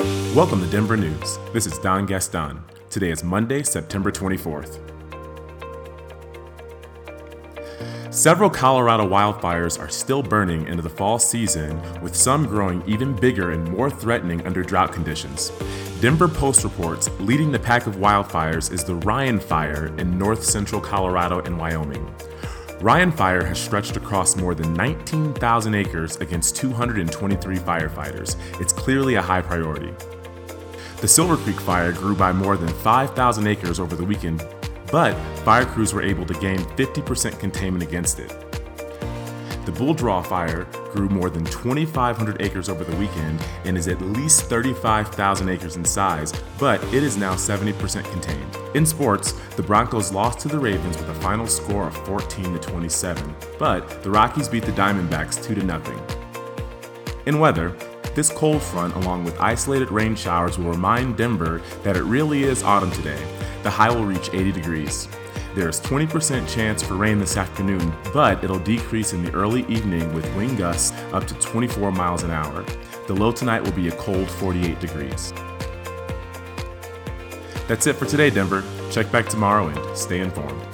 Welcome to Denver News. This is Don Gaston. Today is Monday, September 24th. Several Colorado wildfires are still burning into the fall season, with some growing even bigger and more threatening under drought conditions. Denver Post reports leading the pack of wildfires is the Ryan Fire in north central Colorado and Wyoming. Ryan Fire has stretched across more than 19,000 acres against 223 firefighters. It's clearly a high priority. The Silver Creek Fire grew by more than 5,000 acres over the weekend, but fire crews were able to gain 50% containment against it. The Bull Draw Fire grew more than 2,500 acres over the weekend and is at least 35,000 acres in size, but it is now 70% contained. In sports, the Broncos lost to the Ravens with a final score of 14 to 27, but the Rockies beat the Diamondbacks 2 to nothing. In weather, this cold front, along with isolated rain showers, will remind Denver that it really is autumn today. The high will reach 80 degrees. There is 20% chance for rain this afternoon, but it'll decrease in the early evening with wind gusts up to 24 miles an hour. The low tonight will be a cold 48 degrees. That's it for today, Denver. Check back tomorrow and stay informed.